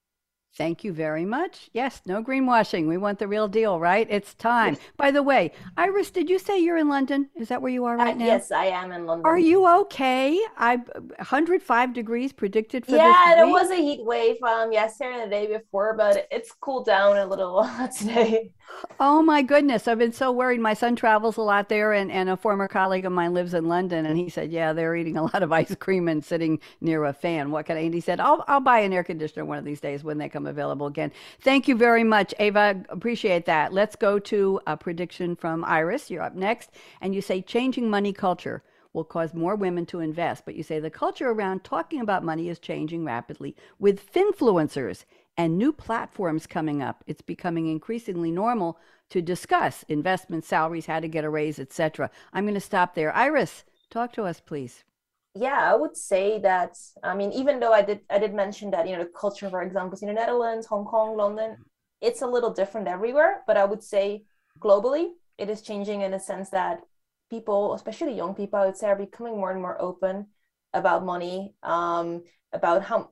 Thank you very much. Yes, no greenwashing. We want the real deal, right? It's time. Yes. By the way, Iris, did you say you're in London? Is that where you are right uh, now? Yes, I am in London. Are you okay? I 105 degrees predicted for yeah, this Yeah, there was a heat wave um yesterday and the day before, but it's cooled down a little today. Oh my goodness. I've been so worried. My son travels a lot there and, and a former colleague of mine lives in London and he said, Yeah, they're eating a lot of ice cream and sitting near a fan. What can I and he said, I'll I'll buy an air conditioner one of these days when they come available again. Thank you very much, Ava. Appreciate that. Let's go to a prediction from Iris. You're up next. And you say changing money culture will cause more women to invest. But you say the culture around talking about money is changing rapidly with finfluencers and new platforms coming up. It's becoming increasingly normal to discuss investment salaries, how to get a raise, etc. I'm going to stop there. Iris, talk to us, please. Yeah, I would say that. I mean, even though I did, I did mention that you know the culture, for example, is in the Netherlands, Hong Kong, London, it's a little different everywhere. But I would say globally, it is changing in the sense that people, especially young people, I would say, are becoming more and more open about money, um, about how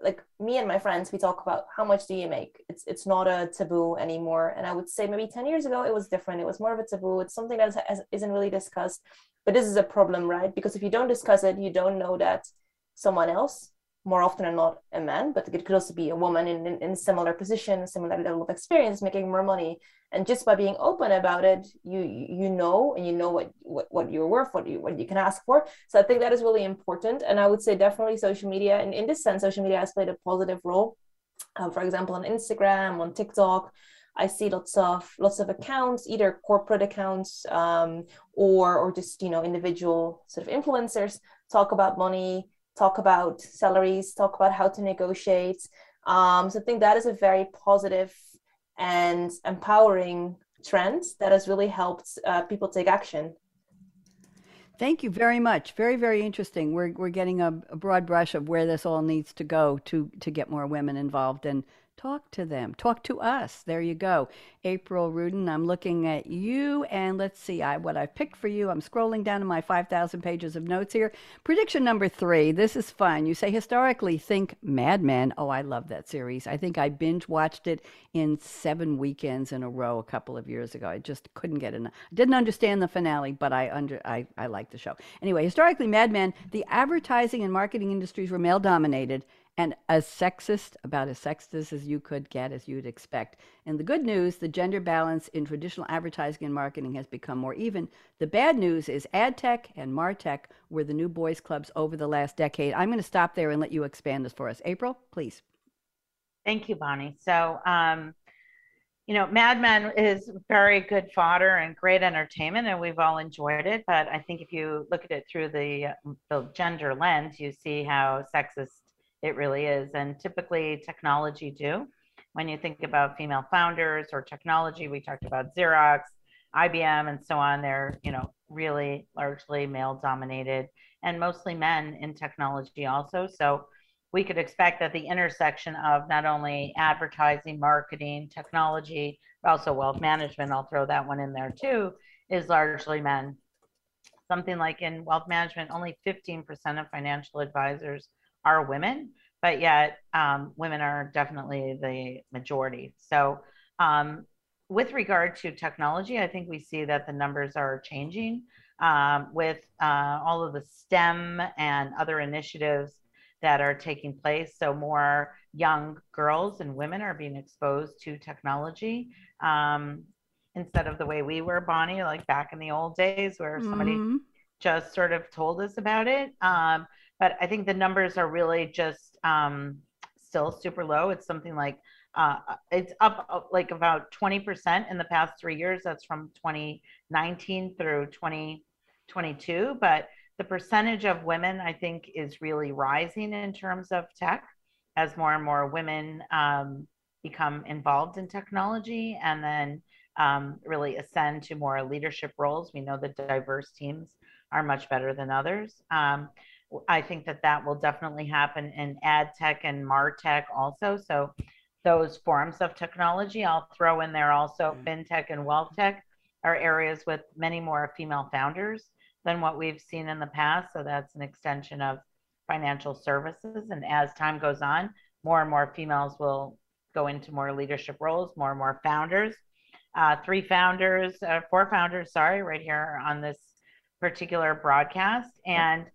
like me and my friends we talk about how much do you make? It's it's not a taboo anymore. And i would say maybe 10 years ago it was different. It was more of a taboo. It's something that is, isn't really discussed. But this is a problem right? Because if you don't discuss it you don't know that someone else more often than not a man, but it could also be a woman in, in, in a similar position, similar level of experience, making more money. And just by being open about it, you you know and you know what, what, what you're worth, what you what you can ask for. So I think that is really important. And I would say definitely social media, and in this sense, social media has played a positive role. Um, for example, on Instagram, on TikTok, I see lots of lots of accounts, either corporate accounts um, or or just you know individual sort of influencers talk about money talk about salaries, talk about how to negotiate. Um, so I think that is a very positive and empowering trend that has really helped uh, people take action. Thank you very much. Very, very interesting. We're, we're getting a, a broad brush of where this all needs to go to, to get more women involved and Talk to them. Talk to us. There you go. April Rudin, I'm looking at you and let's see I, what I've picked for you. I'm scrolling down to my 5,000 pages of notes here. Prediction number three. This is fun. You say historically think Mad Men. Oh, I love that series. I think I binge watched it in seven weekends in a row a couple of years ago. I just couldn't get enough. I didn't understand the finale, but I under I, I like the show. Anyway, historically Mad Men, the advertising and marketing industries were male dominated and as sexist, about as sexist as you could get, as you'd expect. And the good news, the gender balance in traditional advertising and marketing has become more even. The bad news is ad tech and martech were the new boys clubs over the last decade. I'm going to stop there and let you expand this for us. April, please. Thank you, Bonnie. So, um, you know, Mad Men is very good fodder and great entertainment, and we've all enjoyed it. But I think if you look at it through the, the gender lens, you see how sexist it really is. And typically, technology do. When you think about female founders or technology, we talked about Xerox, IBM, and so on. They're you know really largely male dominated and mostly men in technology also. So we could expect that the intersection of not only advertising, marketing, technology, but also wealth management, I'll throw that one in there too, is largely men. Something like in wealth management, only 15% of financial advisors are women, but yet um, women are definitely the majority. So, um, with regard to technology, I think we see that the numbers are changing um, with uh, all of the STEM and other initiatives that are taking place. So, more young girls and women are being exposed to technology um, instead of the way we were, Bonnie, like back in the old days where somebody mm-hmm. just sort of told us about it. Um, but I think the numbers are really just um, still super low. It's something like uh, it's up uh, like about 20% in the past three years. That's from 2019 through 2022. But the percentage of women, I think, is really rising in terms of tech as more and more women um, become involved in technology and then um, really ascend to more leadership roles. We know that diverse teams are much better than others. Um, I think that that will definitely happen in ad tech and martech also. So those forms of technology, I'll throw in there also mm-hmm. fintech and wealth tech are areas with many more female founders than what we've seen in the past. So that's an extension of financial services. And as time goes on, more and more females will go into more leadership roles, more and more founders. Uh, three founders, uh, four founders, sorry, right here on this particular broadcast. And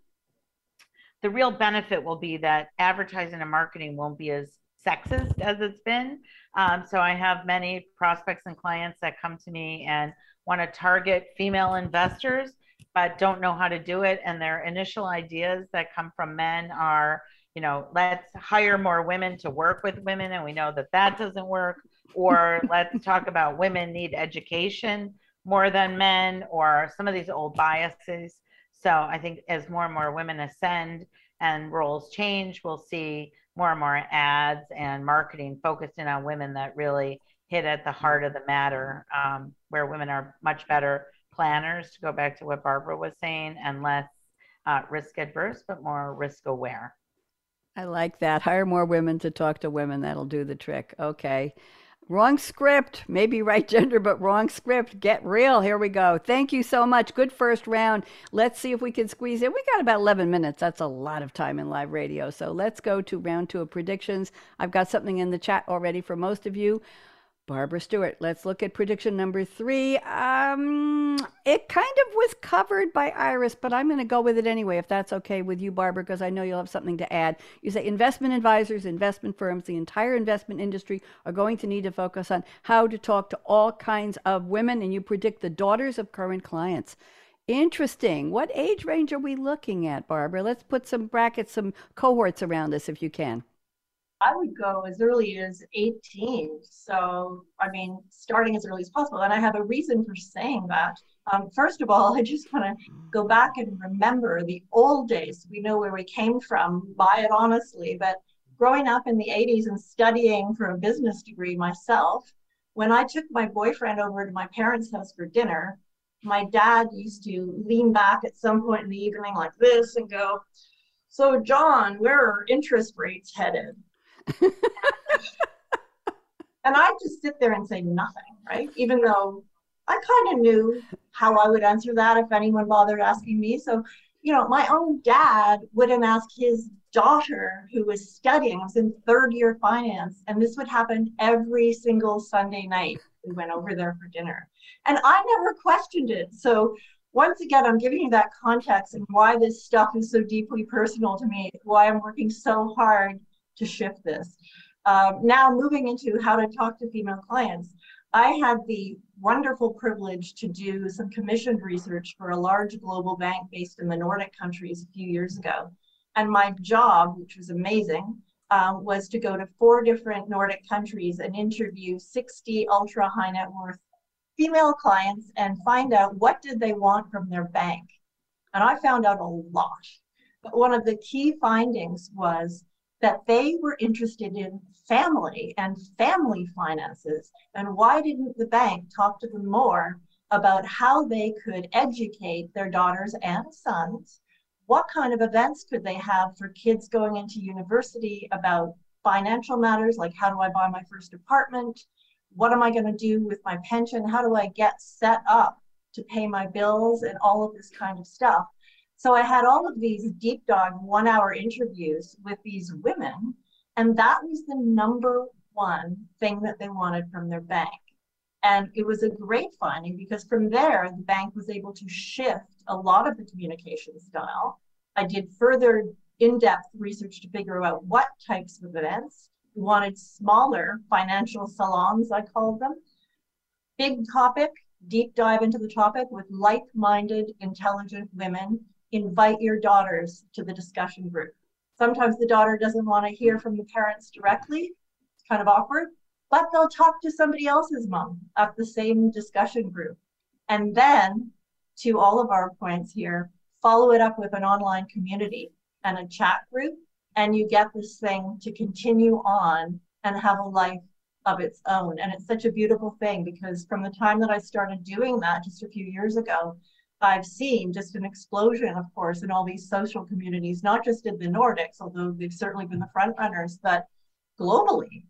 the real benefit will be that advertising and marketing won't be as sexist as it's been. Um, so I have many prospects and clients that come to me and want to target female investors, but don't know how to do it. And their initial ideas that come from men are, you know, let's hire more women to work with women. And we know that that doesn't work. Or let's talk about women need education more than men, or some of these old biases So I think as more and more women ascend and roles change, we'll see more and more ads and marketing focused in on women that really hit at the heart of the matter, um, where women are much better planners, to go back to what Barbara was saying, and less uh, risk adverse, but more risk aware. I like that. Hire more women to talk to women. That'll do the trick. Okay. Wrong script. Maybe right gender, but wrong script. Get real. Here we go. Thank you so much. Good first round. Let's see if we can squeeze in. We got about 11 minutes. That's a lot of time in live radio. So let's go to round two of predictions. I've got something in the chat already for most of you. Barbara Stewart. Let's look at prediction number three. Um, it kind of was covered by Iris, but I'm going to go with it anyway, if that's okay with you, Barbara, because I know you'll have something to add. You say investment advisors, investment firms, the entire investment industry are going to need to focus on how to talk to all kinds of women, and you predict the daughters of current clients. Interesting. What age range are we looking at, Barbara? Let's put some brackets, some cohorts around this if you can. I would go as early as 18. So, I mean, starting as early as possible. And I have a reason for saying that. Um, first of all, I just want to go back and remember the old days. We know where we came from, buy it honestly. But growing up in the 80s and studying for a business degree myself, when I took my boyfriend over to my parents' house for dinner, my dad used to lean back at some point in the evening like this and go, So, John, where are interest rates headed? and I just sit there and say nothing, right? Even though I kind of knew how I would answer that if anyone bothered asking me. So, you know, my own dad wouldn't ask his daughter who was studying, I was in third year finance, and this would happen every single Sunday night. We went over there for dinner. And I never questioned it. So once again, I'm giving you that context and why this stuff is so deeply personal to me, why I'm working so hard to shift this. Um, now, moving into how to talk to female clients, I had the wonderful privilege to do some commissioned research for a large global bank based in the Nordic countries a few years ago. And my job, which was amazing, um, was to go to four different Nordic countries and interview 60 ultra high net worth female clients and find out what did they want from their bank. And I found out a lot. But one of the key findings was that they were interested in family and family finances. And why didn't the bank talk to them more about how they could educate their daughters and sons? What kind of events could they have for kids going into university about financial matters like how do I buy my first apartment? What am I going to do with my pension? How do I get set up to pay my bills and all of this kind of stuff? So I had all of these deep dog one hour interviews with these women, and that was the number one thing that they wanted from their bank. And it was a great finding because from there, the bank was able to shift a lot of the communication style. I did further in depth research to figure out what types of events. We wanted smaller financial salons, I called them. Big topic, deep dive into the topic with like minded, intelligent women invite your daughters to the discussion group. Sometimes the daughter doesn't want to hear from the parents directly. It's kind of awkward, but they'll talk to somebody else's mom at the same discussion group. And then, to all of our points here, follow it up with an online community and a chat group, and you get this thing to continue on and have a life of its own. And it's such a beautiful thing because from the time that I started doing that just a few years ago, I've seen just an explosion, of course, in all these social communities, not just in the Nordics, although they've certainly been the front runners, but globally.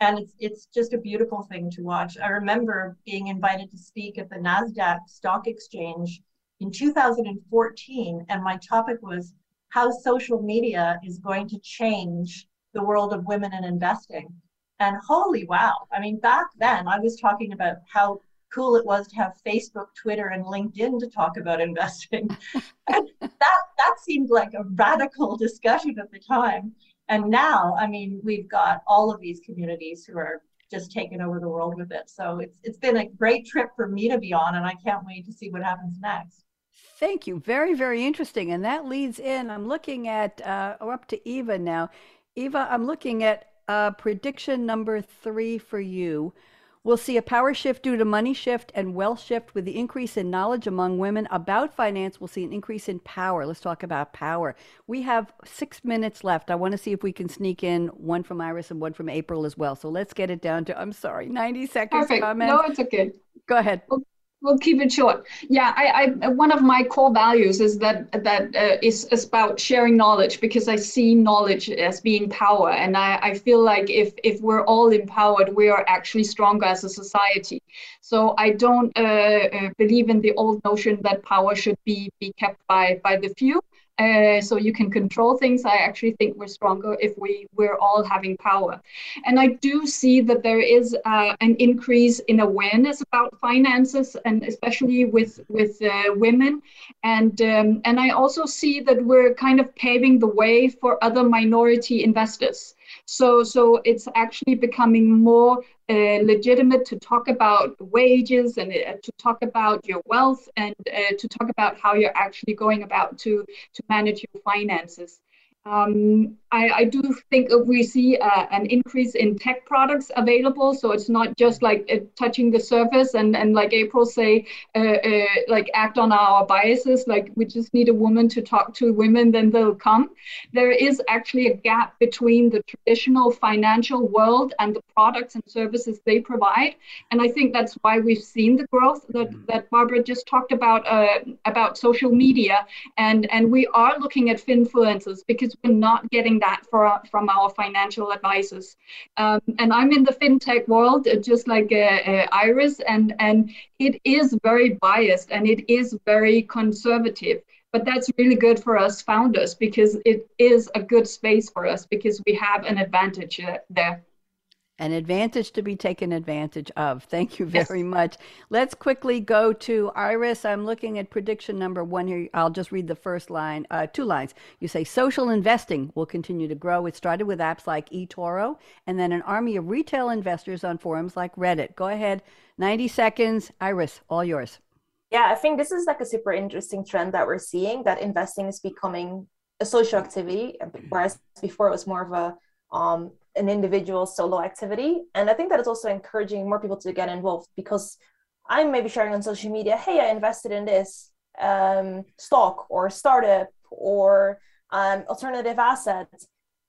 And it's it's just a beautiful thing to watch. I remember being invited to speak at the Nasdaq Stock Exchange in 2014, and my topic was how social media is going to change the world of women in investing. And holy wow! I mean, back then I was talking about how cool it was to have Facebook, Twitter, and LinkedIn to talk about investing. that that seemed like a radical discussion at the time. And now, I mean, we've got all of these communities who are just taking over the world with it. So it's it's been a great trip for me to be on, and I can't wait to see what happens next. Thank you. Very, very interesting. And that leads in. I'm looking at, uh, we're up to Eva now. Eva, I'm looking at uh, prediction number three for you We'll see a power shift due to money shift and wealth shift with the increase in knowledge among women about finance. We'll see an increase in power. Let's talk about power. We have six minutes left. I want to see if we can sneak in one from Iris and one from April as well. So let's get it down to, I'm sorry, 90 seconds. Perfect. Comments. No, it's okay. Go ahead. We'll keep it short. Yeah, I, I one of my core values is that that uh, is, is about sharing knowledge because I see knowledge as being power, and I, I feel like if if we're all empowered, we are actually stronger as a society. So I don't uh, uh, believe in the old notion that power should be be kept by by the few. Uh, so you can control things. I actually think we're stronger if we we're all having power, and I do see that there is uh, an increase in awareness about finances, and especially with with uh, women, and um, and I also see that we're kind of paving the way for other minority investors. So, so it's actually becoming more legitimate to talk about wages and uh, to talk about your wealth and uh, to talk about how you're actually going about to, to manage your finances. Um, I, I, do think we see uh, an increase in tech products available. So it's not just like uh, touching the surface and, and like April say, uh, uh, like act on our biases. Like we just need a woman to talk to women, then they'll come. There is actually a gap between the traditional financial world and the products and services they provide. And I think that's why we've seen the growth that, mm-hmm. that Barbara just talked about uh, about social media. And, and we are looking at finfluencers because because we're not getting that for, from our financial advisors. Um, and I'm in the fintech world, uh, just like uh, uh, Iris, and, and it is very biased and it is very conservative. But that's really good for us founders because it is a good space for us because we have an advantage uh, there an advantage to be taken advantage of. Thank you very yes. much. Let's quickly go to Iris. I'm looking at prediction number one here. I'll just read the first line, uh, two lines. You say social investing will continue to grow. It started with apps like eToro and then an army of retail investors on forums like Reddit. Go ahead, 90 seconds. Iris, all yours. Yeah, I think this is like a super interesting trend that we're seeing that investing is becoming a social activity, whereas before it was more of a um, an individual solo activity. And I think that it's also encouraging more people to get involved because I'm maybe sharing on social media, hey, I invested in this um, stock or startup or um, alternative asset.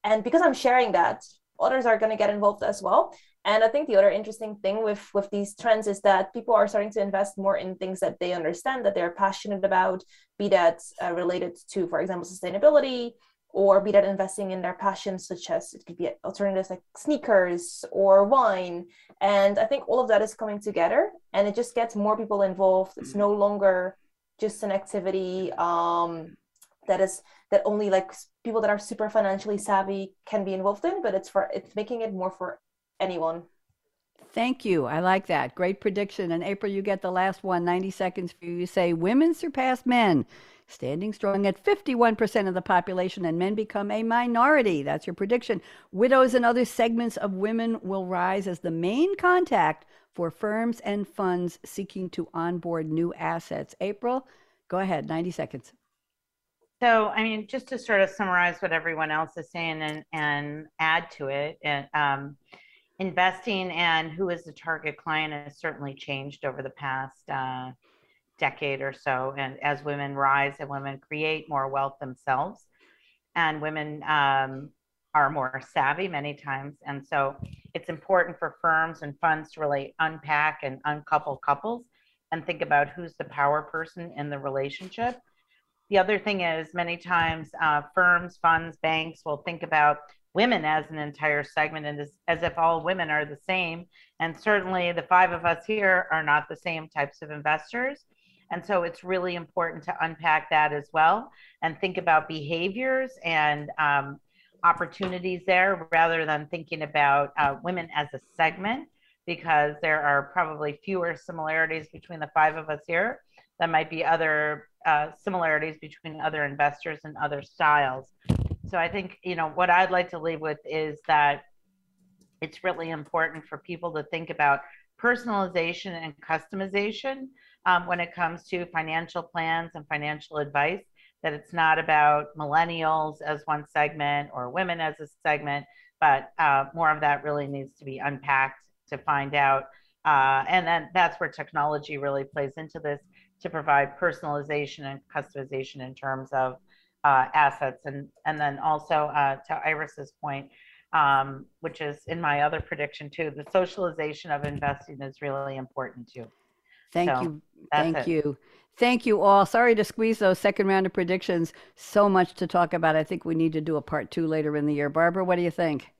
And because I'm sharing that, others are going to get involved as well. And I think the other interesting thing with with these trends is that people are starting to invest more in things that they understand, that they're passionate about, be that uh, related to, for example, sustainability, or be that investing in their passions such as it could be alternatives like sneakers or wine and i think all of that is coming together and it just gets more people involved it's no longer just an activity um, that is that only like people that are super financially savvy can be involved in but it's for it's making it more for anyone Thank you. I like that. Great prediction. And April, you get the last one. 90 seconds for you. You say women surpass men standing strong at 51% of the population, and men become a minority. That's your prediction. Widows and other segments of women will rise as the main contact for firms and funds seeking to onboard new assets. April, go ahead, 90 seconds. So, I mean, just to sort of summarize what everyone else is saying and, and add to it, and, um, investing and who is the target client has certainly changed over the past uh, decade or so. And as women rise and women create more wealth themselves, and women um, are more savvy many times. And so it's important for firms and funds to really unpack and uncouple couples and think about who's the power person in the relationship. The other thing is, many times uh, firms, funds, banks will think about women as an entire segment and as, as if all women are the same. And certainly the five of us here are not the same types of investors. And so it's really important to unpack that as well and think about behaviors and um, opportunities there rather than thinking about uh, women as a segment because there are probably fewer similarities between the five of us here than might be other uh, similarities between other investors and other styles. So I think, you know, what I'd like to leave with is that it's really important for people to think about personalization and customization um, when it comes to financial plans and financial advice, that it's not about millennials as one segment or women as a segment, but uh, more of that really needs to be unpacked to find out Uh, and then that's where technology really plays into this to provide personalization and customization in terms of uh, assets. And, and then also uh, to Iris's point, um, which is in my other prediction too, the socialization of investing is really important too. Thank so you. Thank it. you. Thank you all. Sorry to squeeze those second round of predictions. So much to talk about. I think we need to do a part two later in the year. Barbara, what do you think?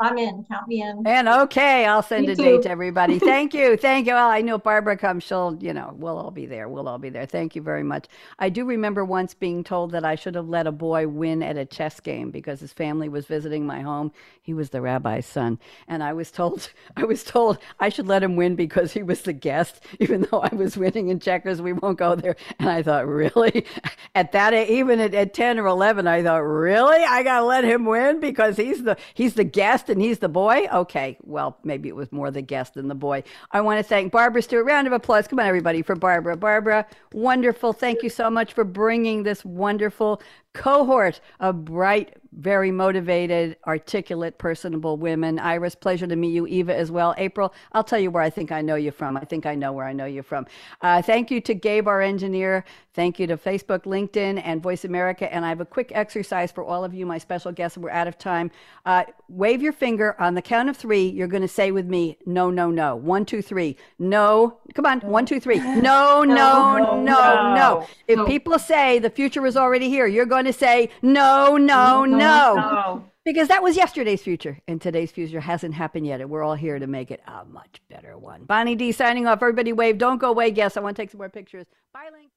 I'm in. Count me in. And okay, I'll send me a too. date to everybody. Thank you. Thank you. Well, I know Barbara comes. She'll, you know, we'll all be there. We'll all be there. Thank you very much. I do remember once being told that I should have let a boy win at a chess game because his family was visiting my home. He was the rabbi's son, and I was told I was told I should let him win because he was the guest, even though I was winning in checkers. We won't go there. And I thought, really, at that even at, at ten or eleven, I thought, really, I gotta let him win because he's the he's the guest guest and he's the boy? Okay, well, maybe it was more the guest than the boy. I want to thank Barbara Stewart. Round of applause. Come on, everybody, for Barbara. Barbara, wonderful. Thank you so much for bringing this wonderful cohort of bright, very motivated, articulate, personable women. Iris, pleasure to meet you. Eva as well. April, I'll tell you where I think I know you from. I think I know where I know you from. Uh, thank you to Gabe, our engineer. Thank you to Facebook, LinkedIn, and Voice America. And I have a quick exercise for all of you, my special guests. We're out of time. Uh, wave your finger on the count of three. You're going to say with me, no, no, no. One, two, three. No. Come on. One, two, three. No, no, no, no, no. no. If people say the future is already here, you're going to say, no, no, no. no. Because that was yesterday's future, and today's future hasn't happened yet, and we're all here to make it a much better one. Bonnie D signing off. Everybody wave. Don't go away. Guess I want to take some more pictures. Bye, Link.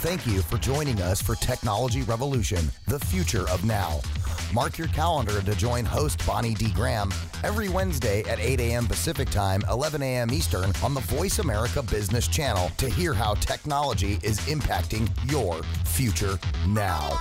Thank you for joining us for Technology Revolution, the future of now. Mark your calendar to join host Bonnie D. Graham every Wednesday at 8 a.m. Pacific Time, 11 a.m. Eastern on the Voice America Business Channel to hear how technology is impacting your future now.